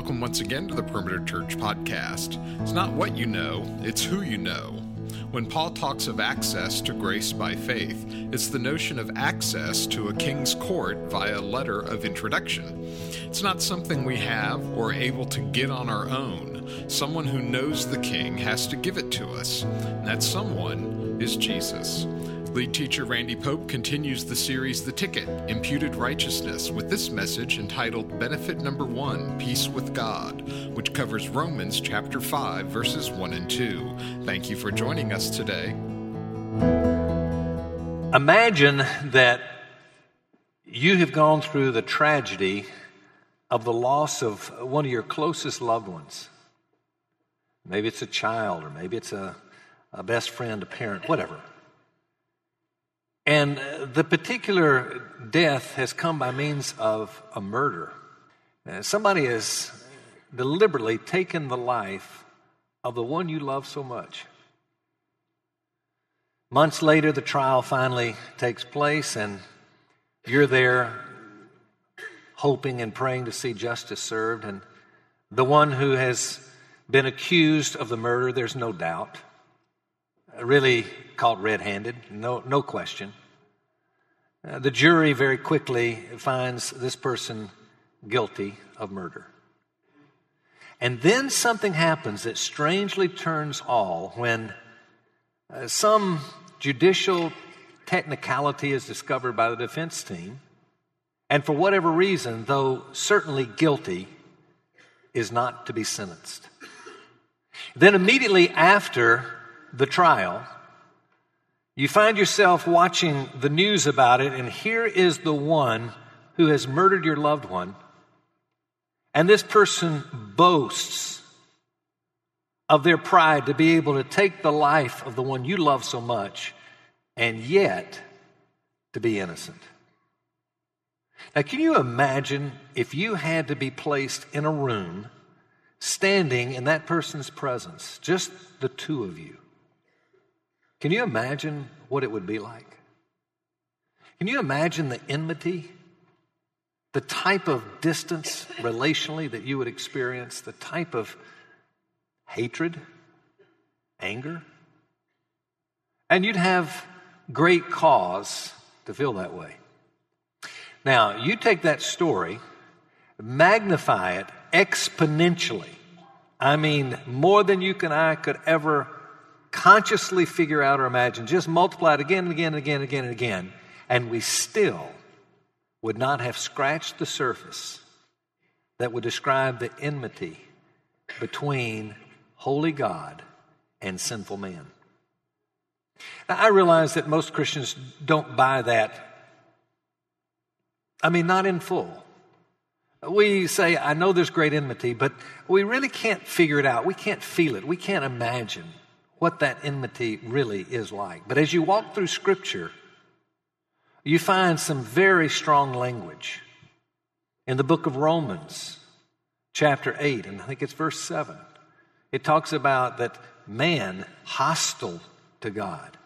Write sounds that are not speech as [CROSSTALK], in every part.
Welcome once again to the Perimeter Church podcast. It's not what you know, it's who you know. When Paul talks of access to grace by faith, it's the notion of access to a king's court via a letter of introduction. It's not something we have or able to get on our own. Someone who knows the king has to give it to us. And that someone is Jesus. Lead teacher Randy Pope continues the series The Ticket Imputed Righteousness with this message entitled Benefit Number One Peace with God, which covers Romans chapter 5, verses 1 and 2. Thank you for joining us today. Imagine that you have gone through the tragedy of the loss of one of your closest loved ones. Maybe it's a child, or maybe it's a, a best friend, a parent, whatever. And the particular death has come by means of a murder. Uh, somebody has deliberately taken the life of the one you love so much. Months later, the trial finally takes place, and you're there hoping and praying to see justice served. And the one who has been accused of the murder, there's no doubt, really caught red handed, no, no question. Uh, the jury very quickly finds this person guilty of murder. And then something happens that strangely turns all when uh, some judicial technicality is discovered by the defense team. And for whatever reason, though certainly guilty, is not to be sentenced. Then, immediately after the trial, you find yourself watching the news about it, and here is the one who has murdered your loved one. And this person boasts of their pride to be able to take the life of the one you love so much and yet to be innocent. Now, can you imagine if you had to be placed in a room standing in that person's presence, just the two of you? Can you imagine what it would be like? Can you imagine the enmity, the type of distance relationally that you would experience, the type of hatred, anger? And you'd have great cause to feel that way. Now, you take that story, magnify it exponentially. I mean, more than you and I could ever consciously figure out or imagine, just multiply it again and again and again and again and again, and we still would not have scratched the surface that would describe the enmity between holy God and sinful man. Now, I realize that most Christians don't buy that. I mean, not in full. We say, I know there's great enmity, but we really can't figure it out. We can't feel it. We can't imagine what that enmity really is like. But as you walk through Scripture, you find some very strong language. In the book of Romans, chapter 8, and I think it's verse 7, it talks about that man hostile to God.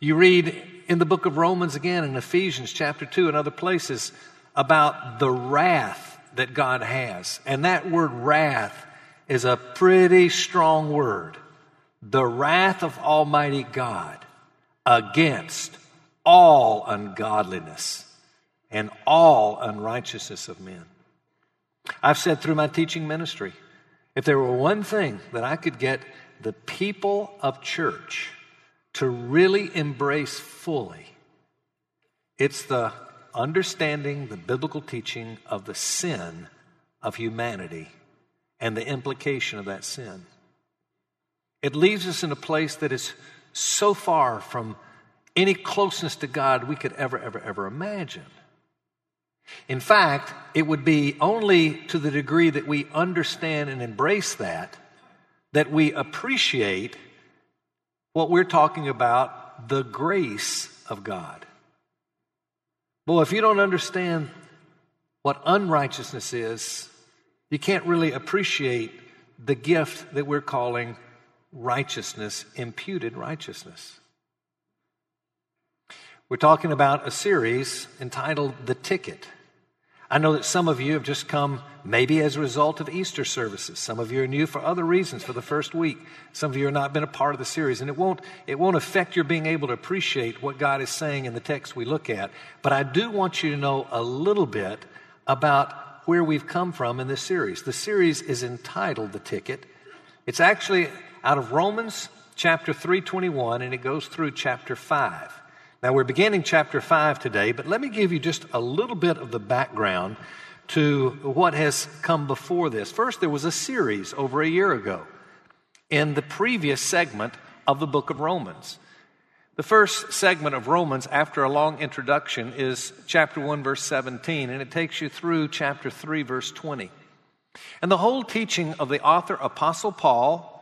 You read in the book of Romans again, in Ephesians chapter 2, and other places, about the wrath that God has. And that word wrath is a pretty strong word the wrath of Almighty God against all ungodliness and all unrighteousness of men. I've said through my teaching ministry, if there were one thing that I could get the people of church to really embrace fully, it's the understanding the biblical teaching of the sin of humanity and the implication of that sin. It leaves us in a place that is so far from any closeness to God we could ever, ever, ever imagine. In fact, it would be only to the degree that we understand and embrace that that we appreciate what we're talking about the grace of God. Well, if you don't understand what unrighteousness is, you can't really appreciate the gift that we're calling righteousness, imputed righteousness. We're talking about a series entitled The Ticket. I know that some of you have just come maybe as a result of Easter services. Some of you are new for other reasons for the first week. Some of you have not been a part of the series, and it won't, it won't affect your being able to appreciate what God is saying in the text we look at. But I do want you to know a little bit about where we've come from in this series. The series is entitled The Ticket. It's actually out of Romans chapter 321, and it goes through chapter 5. Now, we're beginning chapter 5 today, but let me give you just a little bit of the background to what has come before this. First, there was a series over a year ago in the previous segment of the book of Romans. The first segment of Romans, after a long introduction, is chapter 1, verse 17, and it takes you through chapter 3, verse 20. And the whole teaching of the author, Apostle Paul,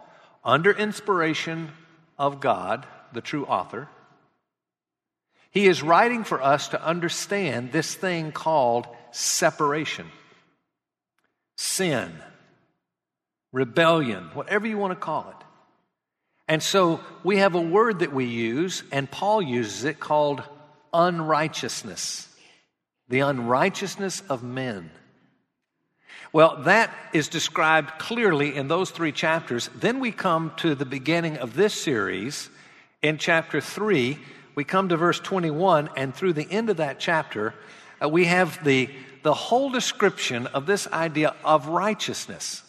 under inspiration of God, the true author, he is writing for us to understand this thing called separation, sin, rebellion, whatever you want to call it. And so we have a word that we use, and Paul uses it called unrighteousness. The unrighteousness of men. Well, that is described clearly in those three chapters. Then we come to the beginning of this series in chapter 3 we come to verse 21, and through the end of that chapter, uh, we have the, the whole description of this idea of righteousness.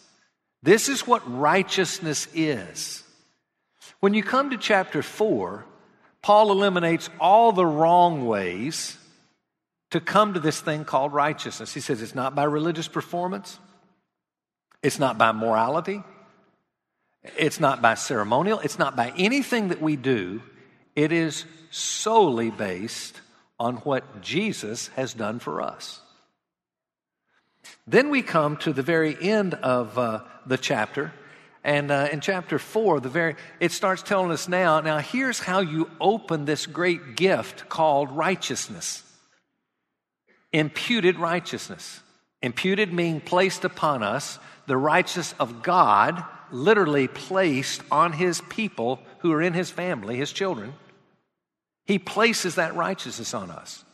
This is what righteousness is. When you come to chapter 4, Paul eliminates all the wrong ways to come to this thing called righteousness. He says it's not by religious performance, it's not by morality, it's not by ceremonial, it's not by anything that we do. It is solely based on what Jesus has done for us. Then we come to the very end of uh, the chapter, and uh, in chapter four, the very it starts telling us now. Now here's how you open this great gift called righteousness. Imputed righteousness. Imputed meaning placed upon us the righteousness of God, literally placed on His people who are in His family, His children. He places that righteousness on us.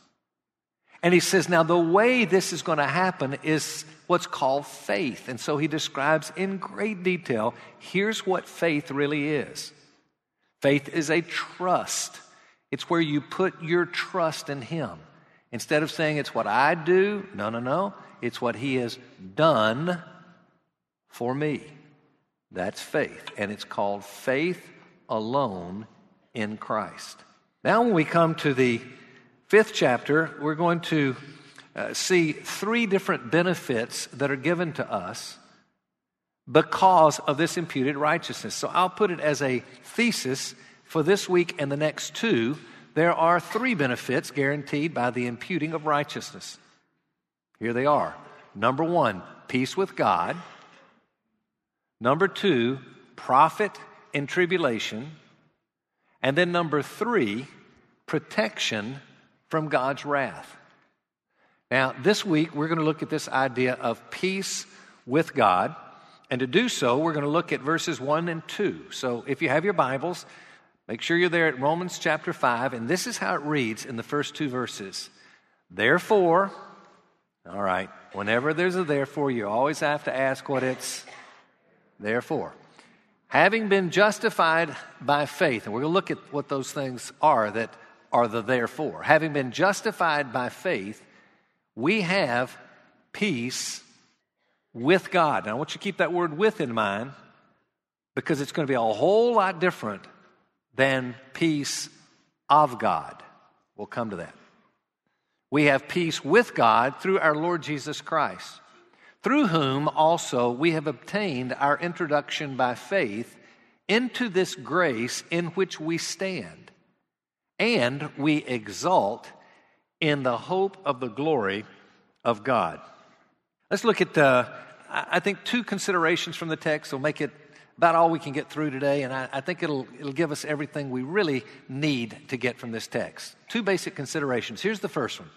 And he says, now the way this is going to happen is what's called faith. And so he describes in great detail here's what faith really is faith is a trust, it's where you put your trust in him. Instead of saying it's what I do, no, no, no. It's what he has done for me. That's faith. And it's called faith alone in Christ. Now, when we come to the fifth chapter, we're going to uh, see three different benefits that are given to us because of this imputed righteousness. So I'll put it as a thesis for this week and the next two. There are three benefits guaranteed by the imputing of righteousness. Here they are. Number one, peace with God. Number two, profit in tribulation. And then number three, protection from God's wrath. Now, this week we're going to look at this idea of peace with God. And to do so, we're going to look at verses 1 and 2. So if you have your Bibles, make sure you're there at Romans chapter 5. And this is how it reads in the first two verses. Therefore, all right, whenever there's a therefore, you always have to ask what it's there for having been justified by faith, and we're going to look at what those things are that are the therefore. Having been justified by faith, we have peace with God. Now, I want you to keep that word with in mind because it's going to be a whole lot different than peace of God. We'll come to that. We have peace with God through our Lord Jesus Christ through whom also we have obtained our introduction by faith into this grace in which we stand, and we exult in the hope of the glory of God. Let's look at, uh, I think, two considerations from the text will make it about all we can get through today, and I, I think it'll, it'll give us everything we really need to get from this text. Two basic considerations. Here's the first one.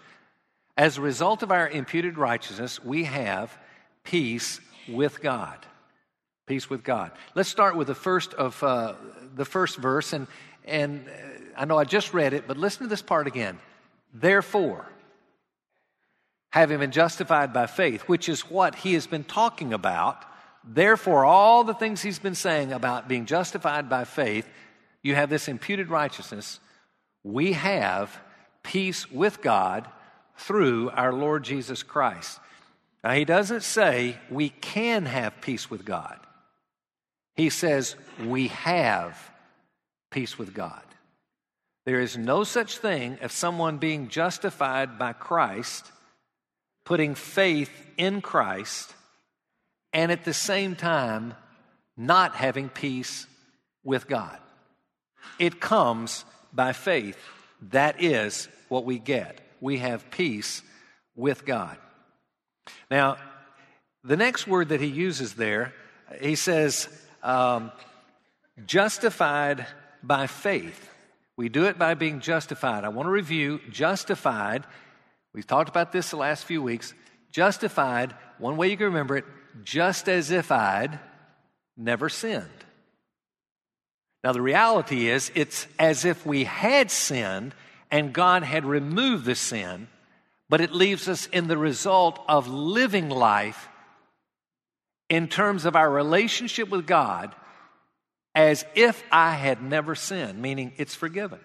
As a result of our imputed righteousness, we have peace with God. Peace with God. Let's start with the first of uh, the first verse, and and I know I just read it, but listen to this part again. Therefore, having been justified by faith, which is what he has been talking about. Therefore, all the things he's been saying about being justified by faith, you have this imputed righteousness. We have peace with God through our Lord Jesus Christ. Now, he doesn't say we can have peace with God. He says we have peace with God. There is no such thing as someone being justified by Christ, putting faith in Christ, and at the same time not having peace with God. It comes by faith. That is what we get. We have peace with God. Now, the next word that he uses there, he says, um, justified by faith. We do it by being justified. I want to review justified. We've talked about this the last few weeks. Justified, one way you can remember it, just as if I'd never sinned. Now, the reality is, it's as if we had sinned and God had removed the sin, but it leaves us in the result of living life in terms of our relationship with God as if I had never sinned, meaning it's forgiven.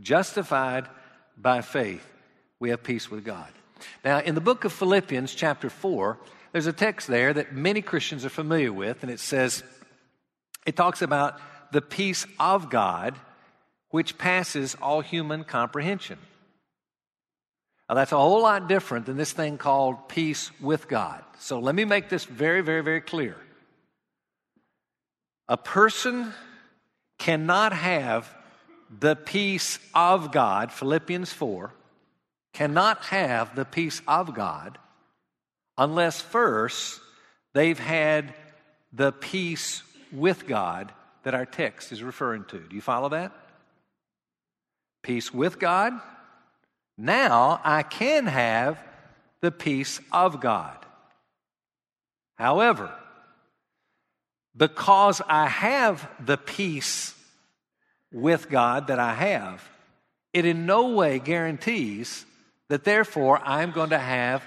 Justified by faith, we have peace with God. Now, in the book of Philippians, chapter 4, there's a text there that many Christians are familiar with, and it says, it talks about the peace of God which passes all human comprehension. Now, that's a whole lot different than this thing called peace with God. So let me make this very, very, very clear. A person cannot have the peace of God, Philippians 4, cannot have the peace of God unless first they've had the peace with God that our text is referring to. Do you follow that? Peace with God now I can have the peace of God. However, because I have the peace with God that I have, it in no way guarantees that therefore I'm going to have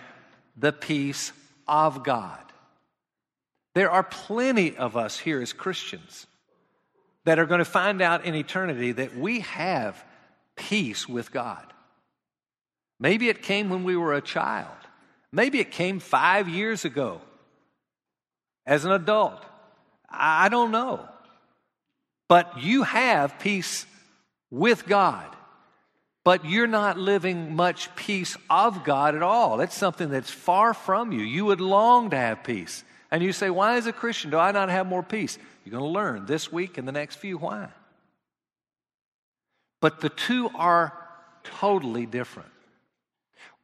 the peace of God. There are plenty of us here as Christians that are going to find out in eternity that we have peace with God. Maybe it came when we were a child. Maybe it came five years ago as an adult. I don't know. But you have peace with God. But you're not living much peace of God at all. That's something that's far from you. You would long to have peace. And you say, Why, as a Christian, do I not have more peace? You're going to learn this week and the next few why. But the two are totally different.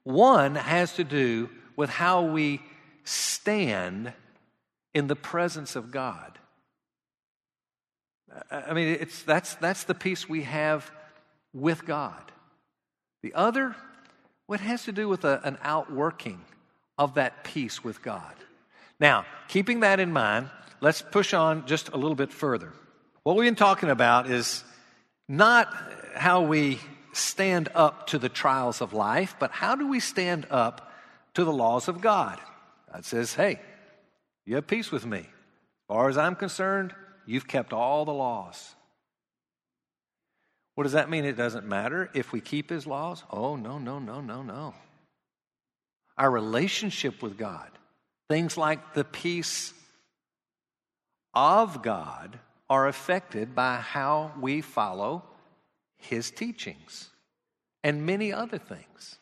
One has to do with how we stand in the presence of God. I mean, it's, that's, that's the peace we have with God. The other, what has to do with a, an outworking of that peace with God. Now, keeping that in mind, let's push on just a little bit further. What we've been talking about is not how we stand up to the trials of life, but how do we stand up to the laws of God? God says, hey, you have peace with me. As far as I'm concerned, you've kept all the laws. What does that mean? It doesn't matter if we keep his laws? Oh, no, no, no, no, no. Our relationship with God, things like the peace of God, are affected by how we follow his teachings and many other things.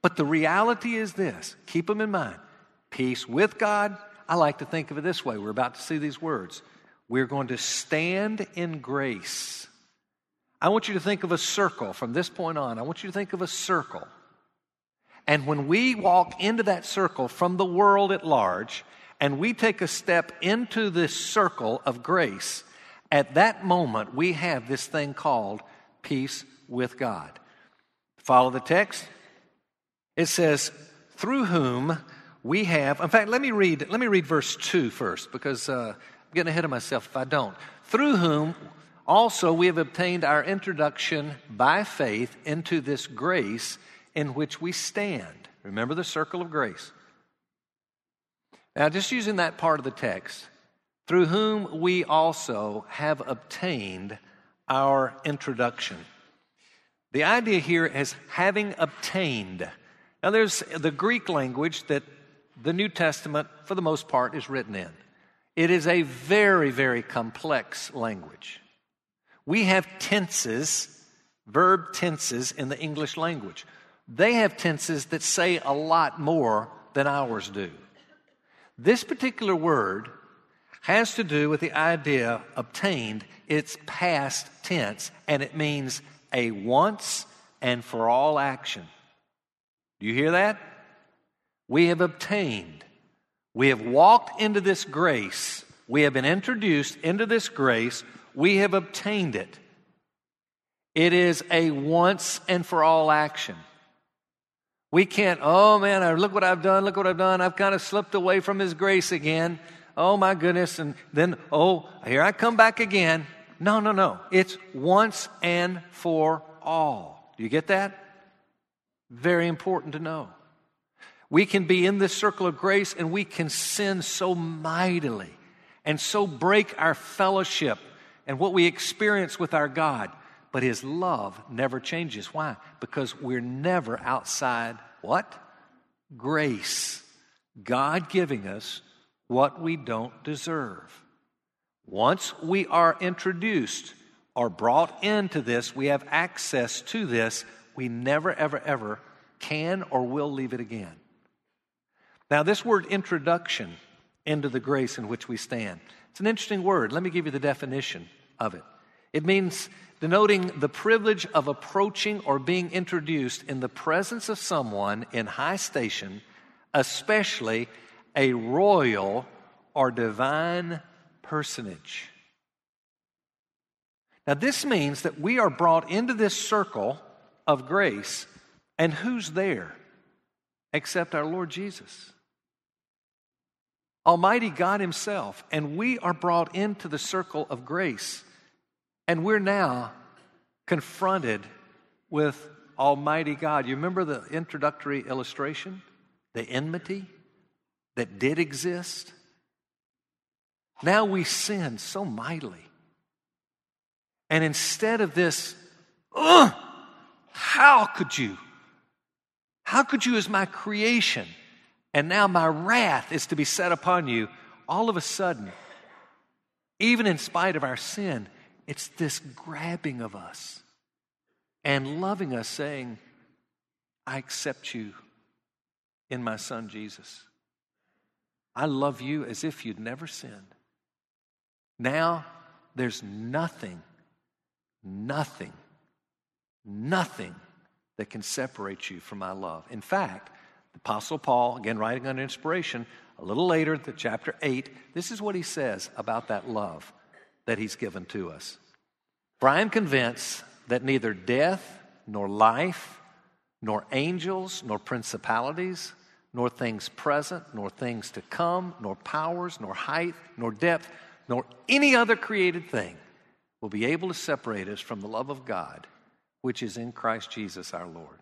But the reality is this keep them in mind peace with God. I like to think of it this way. We're about to see these words. We're going to stand in grace. I want you to think of a circle from this point on. I want you to think of a circle. And when we walk into that circle from the world at large, and we take a step into this circle of grace, at that moment we have this thing called peace with God. Follow the text. It says, through whom we have, in fact, let me read, let me read verse 2 first, because uh, I'm getting ahead of myself if I don't. Through whom also we have obtained our introduction by faith into this grace in which we stand. Remember the circle of grace. Now, just using that part of the text, through whom we also have obtained our introduction. The idea here is having obtained. Now, there's the Greek language that the New Testament, for the most part, is written in. It is a very, very complex language. We have tenses, verb tenses in the English language. They have tenses that say a lot more than ours do. This particular word has to do with the idea obtained, it's past tense, and it means a once and for all action. Do you hear that? We have obtained. We have walked into this grace. We have been introduced into this grace. We have obtained it. It is a once and for all action. We can't, oh man, look what I've done, look what I've done. I've kind of slipped away from His grace again. Oh my goodness. And then, oh, here I come back again. No, no, no. It's once and for all. Do you get that? Very important to know. We can be in this circle of grace and we can sin so mightily and so break our fellowship and what we experience with our God. But His love never changes. Why? Because we're never outside what? Grace. God giving us what we don't deserve. Once we are introduced or brought into this, we have access to this, we never, ever, ever can or will leave it again. Now, this word introduction into the grace in which we stand, it's an interesting word. Let me give you the definition of it. It means denoting the privilege of approaching or being introduced in the presence of someone in high station, especially a royal or divine personage. Now, this means that we are brought into this circle of grace, and who's there except our Lord Jesus? Almighty God Himself, and we are brought into the circle of grace, and we're now confronted with Almighty God. You remember the introductory illustration? The enmity? that did exist. Now we sin so mightily. And instead of this, how could you? How could you, as my creation, and now my wrath is to be set upon you? All of a sudden, even in spite of our sin, it's this grabbing of us and loving us, saying, I accept you in my son Jesus. I love you as if you'd never sinned. Now, there's nothing, nothing, nothing that can separate you from my love. In fact, Apostle Paul, again writing under inspiration, a little later, the chapter 8, this is what he says about that love that he's given to us. For I am convinced that neither death, nor life, nor angels, nor principalities, nor things present, nor things to come, nor powers, nor height, nor depth, nor any other created thing will be able to separate us from the love of God, which is in Christ Jesus our Lord.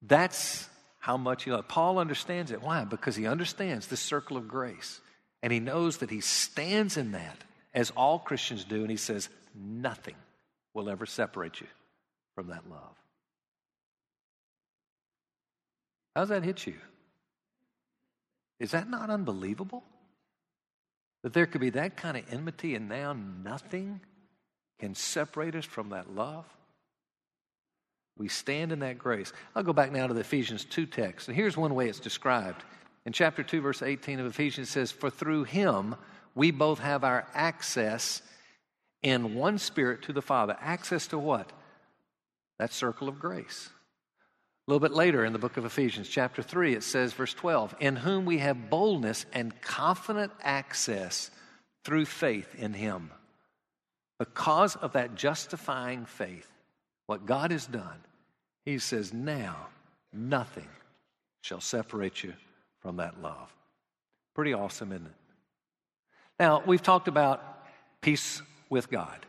That's how much you love. Paul understands it. Why? Because he understands the circle of grace. And he knows that he stands in that, as all Christians do, and he says, nothing will ever separate you from that love. How does that hit you? Is that not unbelievable? That there could be that kind of enmity and now nothing can separate us from that love? We stand in that grace. I'll go back now to the Ephesians 2 text. And here's one way it's described. In chapter 2, verse 18 of Ephesians, says, For through him we both have our access in one spirit to the Father. Access to what? That circle of grace. A little bit later in the book of Ephesians, chapter 3, it says, verse 12, in whom we have boldness and confident access through faith in him. Because of that justifying faith, what God has done, he says, now nothing shall separate you from that love. Pretty awesome, isn't it? Now, we've talked about peace with God.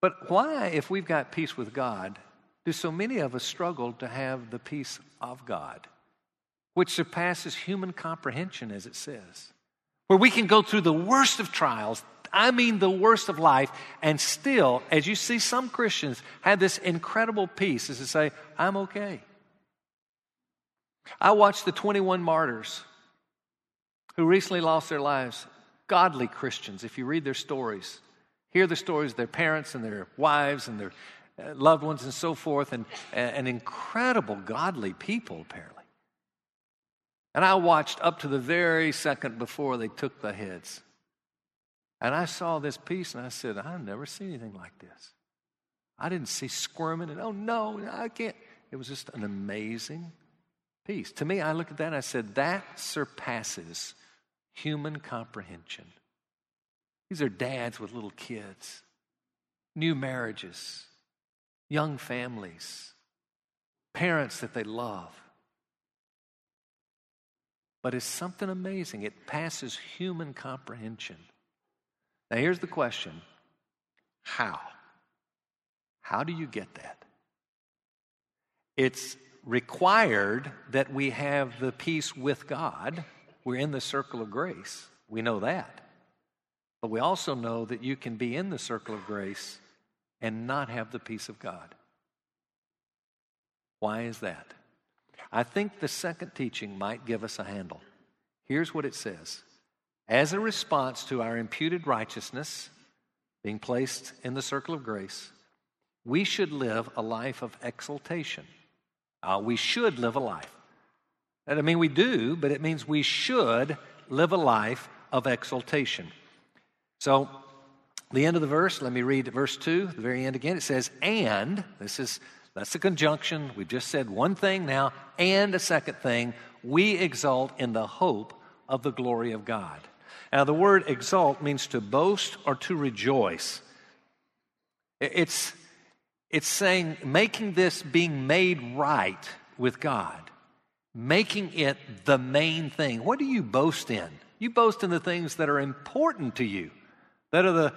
But why, if we've got peace with God, do so many of us struggle to have the peace of God, which surpasses human comprehension, as it says, where we can go through the worst of trials, I mean the worst of life, and still, as you see some Christians have this incredible peace, is to say, I'm okay. I watched the 21 martyrs who recently lost their lives, godly Christians, if you read their stories, hear the stories of their parents and their wives and their uh, loved ones and so forth, and, and incredible godly people, apparently. And I watched up to the very second before they took the heads. And I saw this peace and I said, I've never seen anything like this. I didn't see squirming and, oh no, I can't. It was just an amazing peace. To me, I looked at that and I said, that surpasses human comprehension. These are dads with little kids, new marriages, young families, parents that they love. But it's something amazing. It passes human comprehension. Now, here's the question How? How do you get that? It's required that we have the peace with God. We're in the circle of grace. We know that. But we also know that you can be in the circle of grace and not have the peace of God. Why is that? I think the second teaching might give us a handle. Here's what it says As a response to our imputed righteousness being placed in the circle of grace, we should live a life of exaltation. Uh, we should live a life. That doesn't mean we do, but it means we should live a life of exaltation. So, the end of the verse, let me read verse 2, the very end again. It says, and, this is, that's the conjunction. We've just said one thing now, and a second thing, we exult in the hope of the glory of God. Now, the word exalt means to boast or to rejoice. It's, it's saying, making this being made right with God, making it the main thing. What do you boast in? You boast in the things that are important to you, that are the.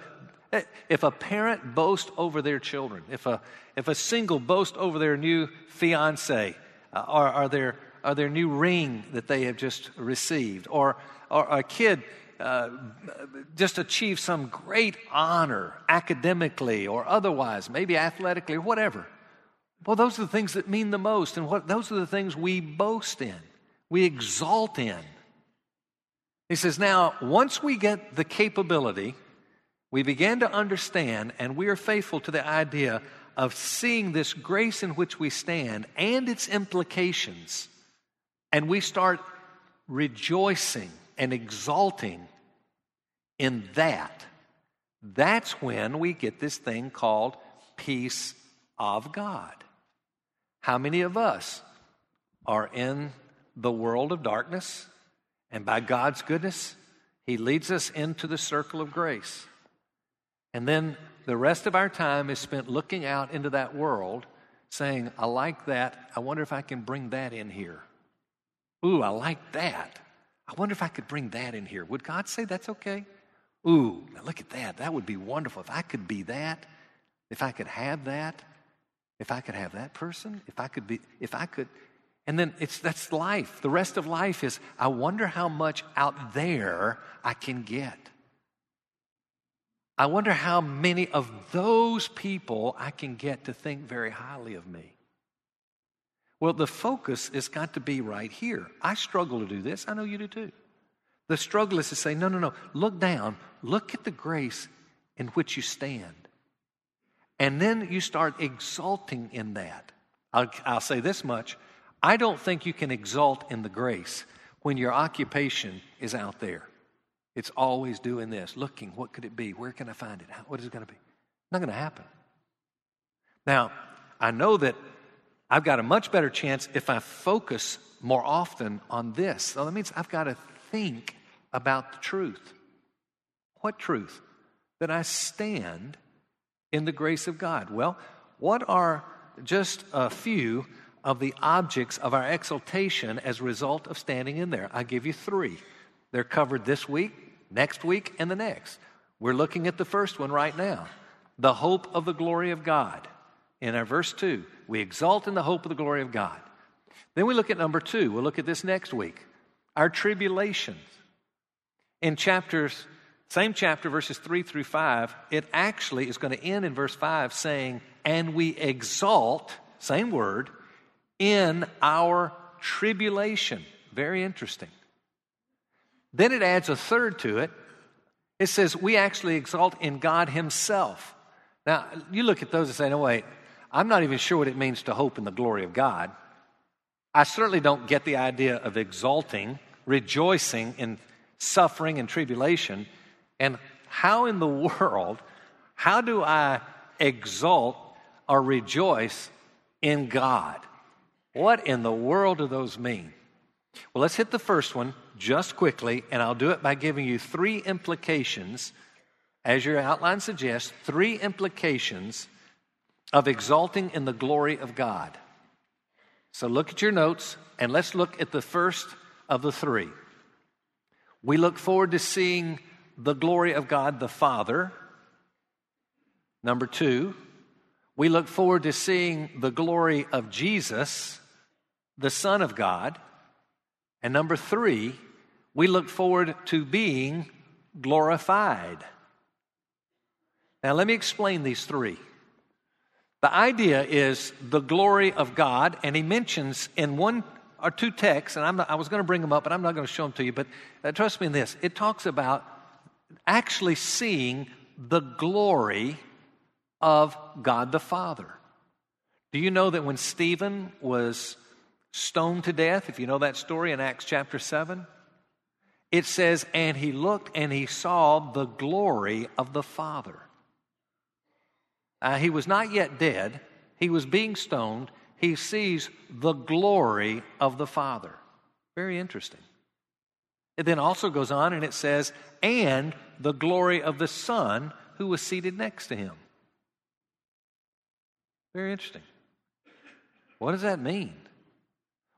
If a parent boasts over their children, if a, if a single boasts over their new fiance, uh, or, or, their, or their new ring that they have just received, or, or a kid uh, just achieve some great honor academically or otherwise, maybe athletically or whatever. Well, those are the things that mean the most, and what, those are the things we boast in, we exalt in. He says, now, once we get the capability, we begin to understand, and we are faithful to the idea of seeing this grace in which we stand and its implications, and we start rejoicing and exalting in that, that's when we get this thing called peace of God. How many of us are in the world of darkness, and by God's goodness, He leads us into the circle of grace? And then the rest of our time is spent looking out into that world, saying, I like that. I wonder if I can bring that in here. Ooh, I like that. I wonder if I could bring that in here. Would God say that's okay? Ooh, now look at that. That would be wonderful. If I could be that, if I could have that, if I could have that person, if I could be, if I could. And then it's that's life. The rest of life is I wonder how much out there I can get. I wonder how many of those people I can get to think very highly of me. Well, the focus has got to be right here. I struggle to do this. I know you do too. The struggle is to say, no, no, no, look down, look at the grace in which you stand. And then you start exulting in that. I'll, I'll say this much I don't think you can exult in the grace when your occupation is out there. It's always doing this, looking, what could it be? Where can I find it? What is it going to be? Not going to happen. Now, I know that I've got a much better chance if I focus more often on this. So that means I've got to think about the truth. What truth? That I stand in the grace of God. Well, what are just a few of the objects of our exaltation as a result of standing in there? I give you three. They're covered this week, next week, and the next. We're looking at the first one right now the hope of the glory of God. in our verse 2. We exalt in the hope of the glory of God. Then we look at number 2. We'll look at this next week. Our tribulations. In chapters, same chapter, verses 3 through 5, it actually is going to end in verse 5 saying, And we exalt, same word, in our tribulation. Very interesting. Then it adds a third to it. It says, We actually exalt in God Himself. Now, you look at those and say, No, wait, I'm not even sure what it means to hope in the glory of God. I certainly don't get the idea of exalting, rejoicing in suffering and tribulation. And how in the [LAUGHS] world, how do I exalt or rejoice in God? What in the world do those mean? Well, let's hit the first one just quickly, and I'll do it by giving you three implications, as your outline suggests, three implications of exalting in the glory of God. So look at your notes and let's look at the first of the three. We look forward to seeing the glory of God the Father. Number two, we look forward to seeing the glory of Jesus, the Son of God. And number three, we look forward to being glorified. Now, let me explain these three. The idea is the glory of God, and he mentions in one or two texts, and not, i was going to bring them up, but I'm not going to show them to you. But uh, trust me in this it talks about actually seeing the glory of God the Father. Do you know that when Stephen was stoned to death, if you know that story in Acts chapter 7, it says, And he looked and he saw the glory of the Father. Uh, he was not yet dead, he was being stoned. He sees the glory of the Father. Very interesting. It then also goes on and it says, and the glory of the Son who was seated next to him. Very interesting. What does that mean?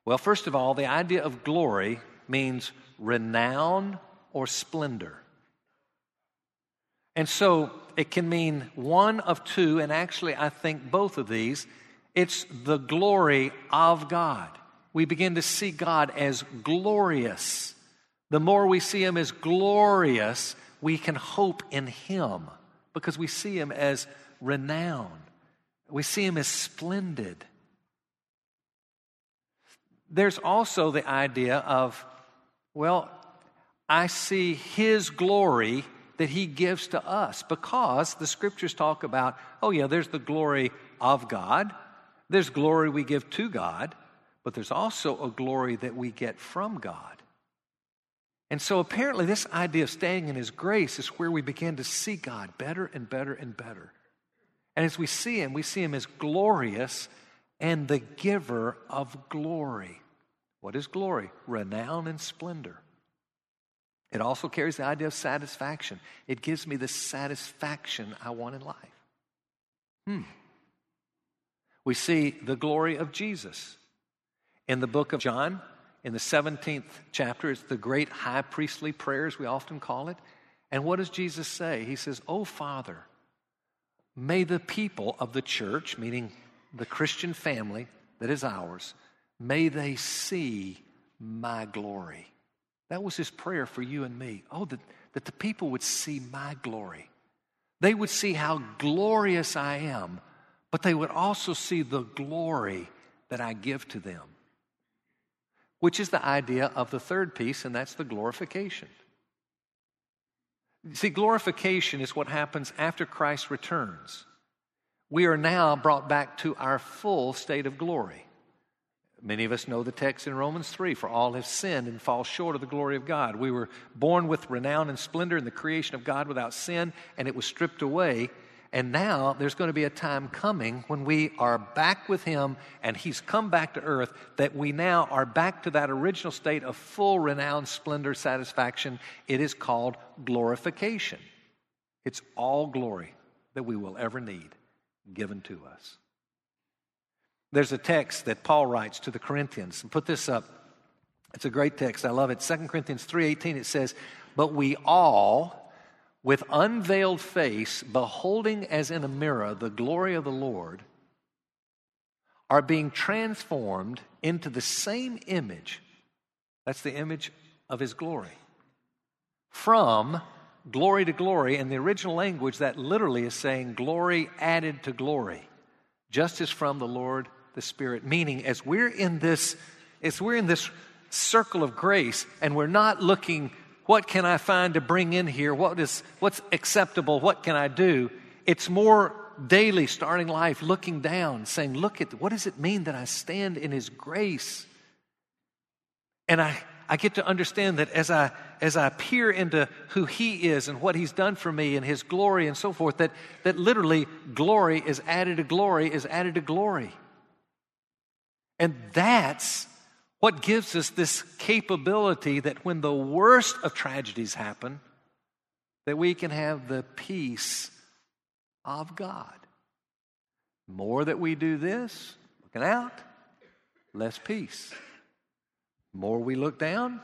Well, first of all, the idea of glory means renown or splendor. And so it can mean one of two, and actually, I think both of these. It's the glory of God. We begin to see God as glorious. The more we see Him as glorious, we can hope in Him because we see Him as renowned. We see Him as splendid. There's also the idea of, well, I see His glory that he gives to us because the scriptures talk about, oh, yeah, there's the glory of God, there's glory we give to God, but there's also a glory that we get from God. And so apparently, this idea of staying in His grace is where we begin to see God better and better and better. And as we see Him, we see Him as glorious and the giver of glory. What is glory? Renown and splendor. It also carries the idea of satisfaction. It gives me the satisfaction I want in life. Hmm. We see the glory of Jesus. In the book of John, in the 17th chapter, it's the great high priestly prayers, we often call it. And what does Jesus say? He says, Oh, Father, may the people of the church, meaning the Christian family that is ours, may they see my glory. That was his prayer for you and me. Oh, that, that the people would see my glory. They would see how glorious I am, but they would also see the glory that I give to them, which is the idea of the third piece, and that's the glorification. See, glorification is what happens after Christ returns. We are now brought back to our full state of glory. Many of us know the text in Romans 3 for all have sinned and fall short of the glory of God. We were born with renown and splendor in the creation of God without sin, and it was stripped away. And now there's going to be a time coming when we are back with Him and He's come back to earth, that we now are back to that original state of full renown, splendor, satisfaction. It is called glorification. It's all glory that we will ever need given to us. There's a text that Paul writes to the Corinthians, put this up. It's a great text. I love it. 2 Corinthians 3:18 it says, "But we all with unveiled face beholding as in a mirror the glory of the Lord are being transformed into the same image. That's the image of his glory. From glory to glory, in the original language, that literally is saying glory added to glory, just as from the Lord the Spirit. Meaning, as we're in this, as we're in this circle of grace, and we're not looking, what can I find to bring in here? What is what's acceptable? What can I do? It's more daily starting life looking down, saying, Look at what does it mean that I stand in his grace? And I I get to understand that as I as I peer into who he is and what he's done for me and his glory and so forth, that, that literally glory is added to glory is added to glory. And that's what gives us this capability that when the worst of tragedies happen, that we can have the peace of God. More that we do this, looking out, less peace. More we look down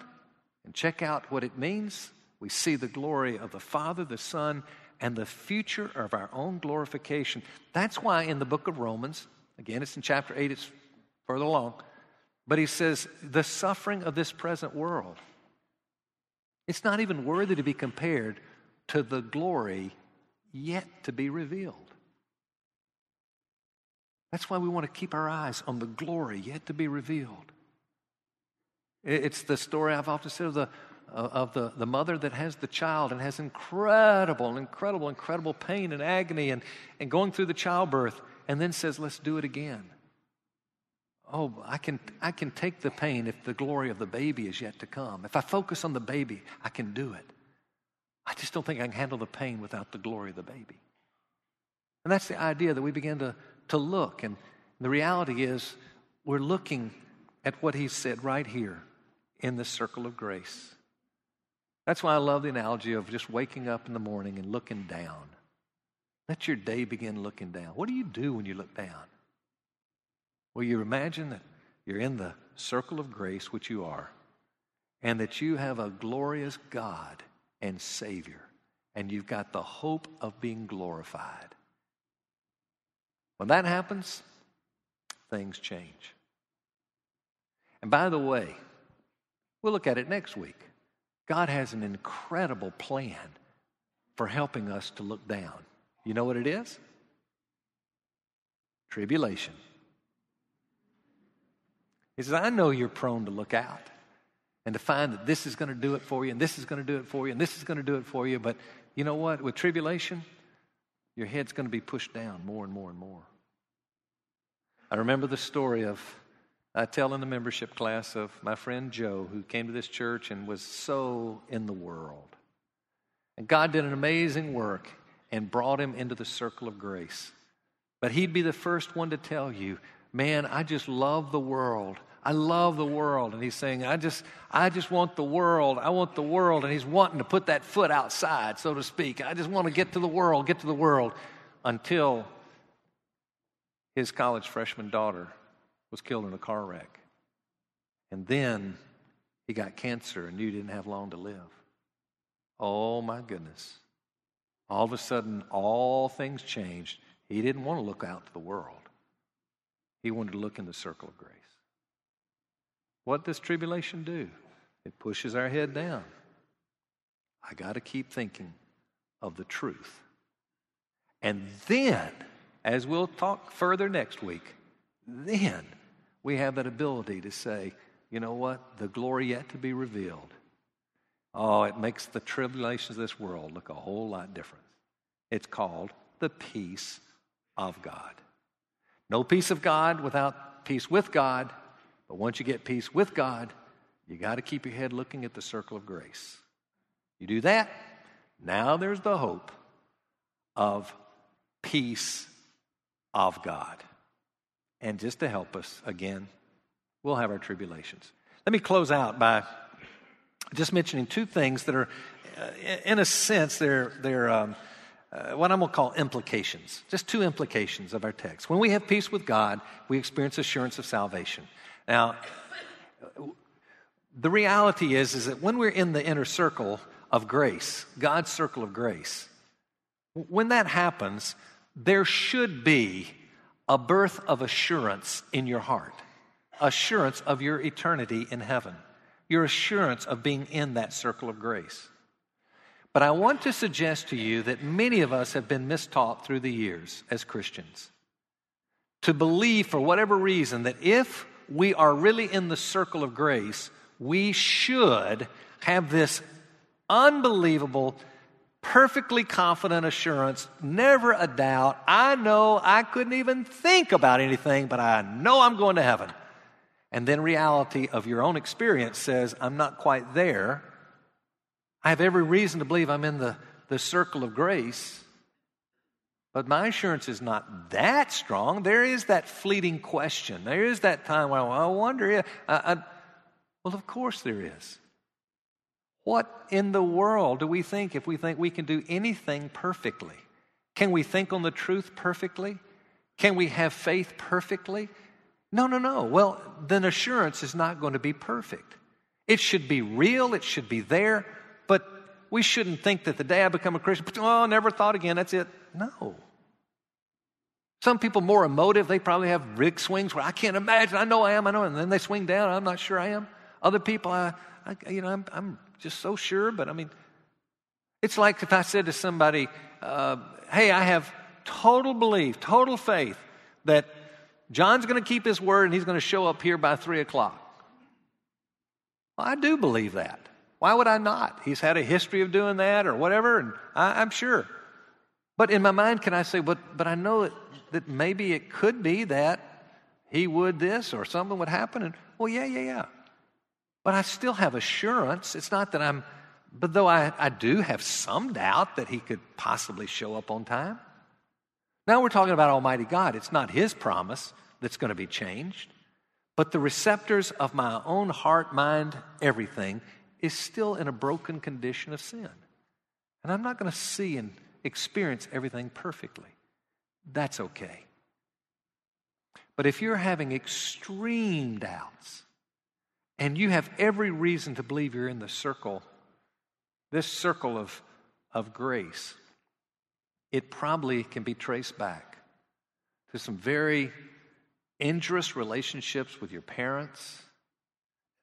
and check out what it means, we see the glory of the Father, the Son, and the future of our own glorification. That's why in the book of Romans, again, it's in chapter 8, it's further along, but he says, the suffering of this present world, it's not even worthy to be compared to the glory yet to be revealed. That's why we want to keep our eyes on the glory yet to be revealed. It's the story I've often said of the, uh, of the, the mother that has the child and has incredible, incredible, incredible pain and agony and, and going through the childbirth and then says, Let's do it again. Oh, I can, I can take the pain if the glory of the baby is yet to come. If I focus on the baby, I can do it. I just don't think I can handle the pain without the glory of the baby. And that's the idea that we begin to, to look. And the reality is, we're looking at what he said right here in the circle of grace. That's why I love the analogy of just waking up in the morning and looking down. Let your day begin looking down. What do you do when you look down? Well, you imagine that you're in the circle of grace, which you are, and that you have a glorious God and Savior, and you've got the hope of being glorified. When that happens, things change. And by the way, we'll look at it next week. God has an incredible plan for helping us to look down. You know what it is? Tribulation. He says, I know you're prone to look out and to find that this is going to do it for you, and this is going to do it for you, and this is going to do it for you. But you know what? With tribulation, your head's going to be pushed down more and more and more. I remember the story of I tell in the membership class of my friend Joe, who came to this church and was so in the world. And God did an amazing work and brought him into the circle of grace. But he'd be the first one to tell you, man, I just love the world. I love the world. And he's saying, I just, I just want the world. I want the world. And he's wanting to put that foot outside, so to speak. I just want to get to the world, get to the world until his college freshman daughter was killed in a car wreck. And then he got cancer and knew he didn't have long to live. Oh my goodness. All of a sudden, all things changed. He didn't want to look out to the world, he wanted to look in the circle of grace. What does tribulation do? It pushes our head down. I got to keep thinking of the truth. And then, as we'll talk further next week, then we have that ability to say, you know what? The glory yet to be revealed. Oh, it makes the tribulations of this world look a whole lot different. It's called the peace of God. No peace of God without peace with God. But once you get peace with God, you got to keep your head looking at the circle of grace. You do that, now there's the hope of peace of God. And just to help us, again, we'll have our tribulations. Let me close out by just mentioning two things that are, uh, in a sense, they're, they're um, uh, what I'm going to call implications. Just two implications of our text. When we have peace with God, we experience assurance of salvation. Now, the reality is, is that when we're in the inner circle of grace, God's circle of grace, when that happens, there should be a birth of assurance in your heart, assurance of your eternity in heaven, your assurance of being in that circle of grace. But I want to suggest to you that many of us have been mistaught through the years as Christians to believe, for whatever reason, that if we are really in the circle of grace, we should have this unbelievable, perfectly confident assurance, never a doubt. I know I couldn't even think about anything, but I know I'm going to heaven. And then reality of your own experience says, I'm not quite there. I have every reason to believe I'm in the, the circle of grace. But my assurance is not that strong. There is that fleeting question. There is that time where I wonder. I, I, well, of course there is. What in the world do we think if we think we can do anything perfectly? Can we think on the truth perfectly? Can we have faith perfectly? No, no, no. Well, then assurance is not going to be perfect. It should be real, it should be there, but we shouldn't think that the day I become a Christian, oh, never thought again, that's it. No. Some people more emotive, they probably have rig swings where I can't imagine, I know I am, I know, and then they swing down, I'm not sure I am. Other people, I, I you know, I'm, I'm just so sure, but I mean, it's like if I said to somebody, uh, hey, I have total belief, total faith that John's going to keep his word and he's going to show up here by three o'clock. Well, I do believe that. Why would I not? He's had a history of doing that or whatever, and I, am sure. But in my mind, can I say, but, but I know that, that maybe it could be that he would this or something would happen? And, well, yeah, yeah, yeah. But I still have assurance. It's not that I'm, but though I, I do have some doubt that he could possibly show up on time. Now we're talking about Almighty God. It's not His promise that's going to be changed, but the receptors of my own heart, mind, everything is still in a broken condition of sin. And I'm not going to see and experience everything perfectly. That's okay. But if you're having extreme doubts and you have every reason to believe you're in the circle, this circle of, of grace, it probably can be traced back to some very injurious relationships with your parents,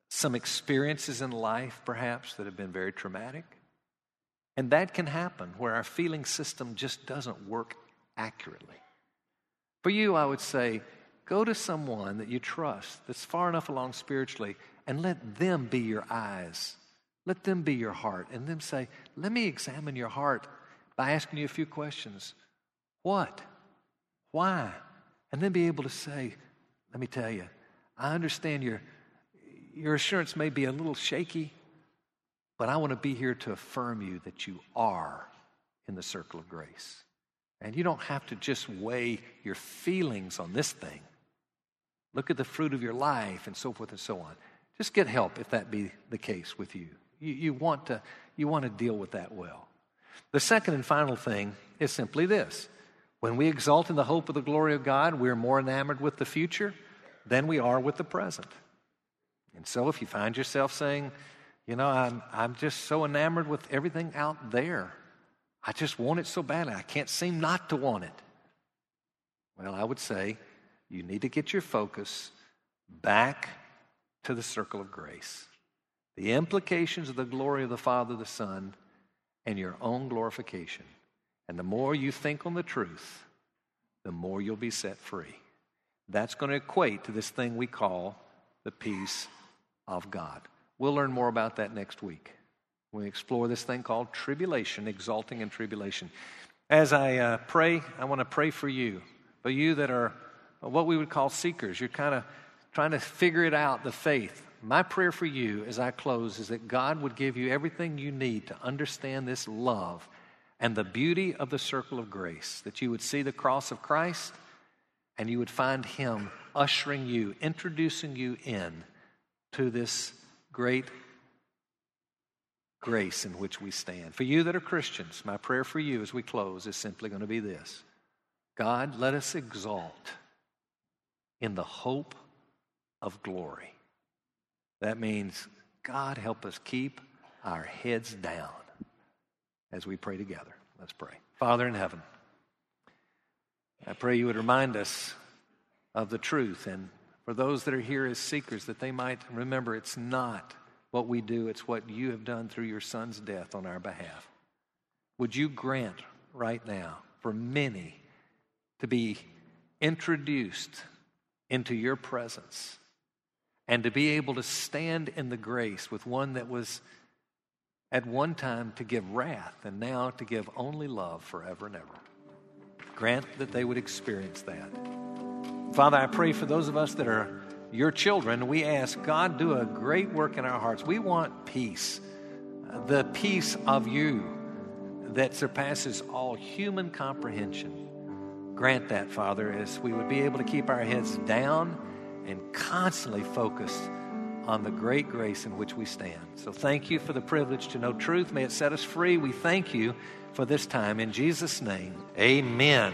some experiences in life perhaps that have been very traumatic. And that can happen where our feeling system just doesn't work accurately. For you, I would say, go to someone that you trust that's far enough along spiritually and let them be your eyes. Let them be your heart. And them say, let me examine your heart by asking you a few questions. What? Why? And then be able to say, let me tell you, I understand your, your assurance may be a little shaky, but I want to be here to affirm you that you are in the circle of grace. And you don't have to just weigh your feelings on this thing. Look at the fruit of your life and so forth and so on. Just get help if that be the case with you. You, you, want, to, you want to deal with that well. The second and final thing is simply this when we exult in the hope of the glory of God, we're more enamored with the future than we are with the present. And so if you find yourself saying, you know, I'm, I'm just so enamored with everything out there, I just want it so badly, I can't seem not to want it. Well, I would say you need to get your focus back to the circle of grace. The implications of the glory of the Father, the Son, and your own glorification. And the more you think on the truth, the more you'll be set free. That's going to equate to this thing we call the peace of God. We'll learn more about that next week. We explore this thing called tribulation, exalting in tribulation. As I uh, pray, I want to pray for you, for you that are what we would call seekers. You're kind of trying to figure it out, the faith. My prayer for you as I close is that God would give you everything you need to understand this love and the beauty of the circle of grace, that you would see the cross of Christ and you would find Him ushering you, introducing you in to this great grace in which we stand. For you that are Christians, my prayer for you as we close is simply going to be this God, let us exalt in the hope of glory. That means, God, help us keep our heads down as we pray together. Let's pray. Father in heaven, I pray you would remind us of the truth. And for those that are here as seekers, that they might remember it's not what we do, it's what you have done through your son's death on our behalf. Would you grant right now for many to be introduced into your presence and to be able to stand in the grace with one that was at one time to give wrath and now to give only love forever and ever. Grant that they would experience that. Father, I pray for those of us that are your children. We ask, God, do a great work in our hearts. We want peace, the peace of you that surpasses all human comprehension. Grant that, Father, as we would be able to keep our heads down and constantly focused on the great grace in which we stand. So thank you for the privilege to know truth. May it set us free. We thank you for this time. In Jesus' name, amen.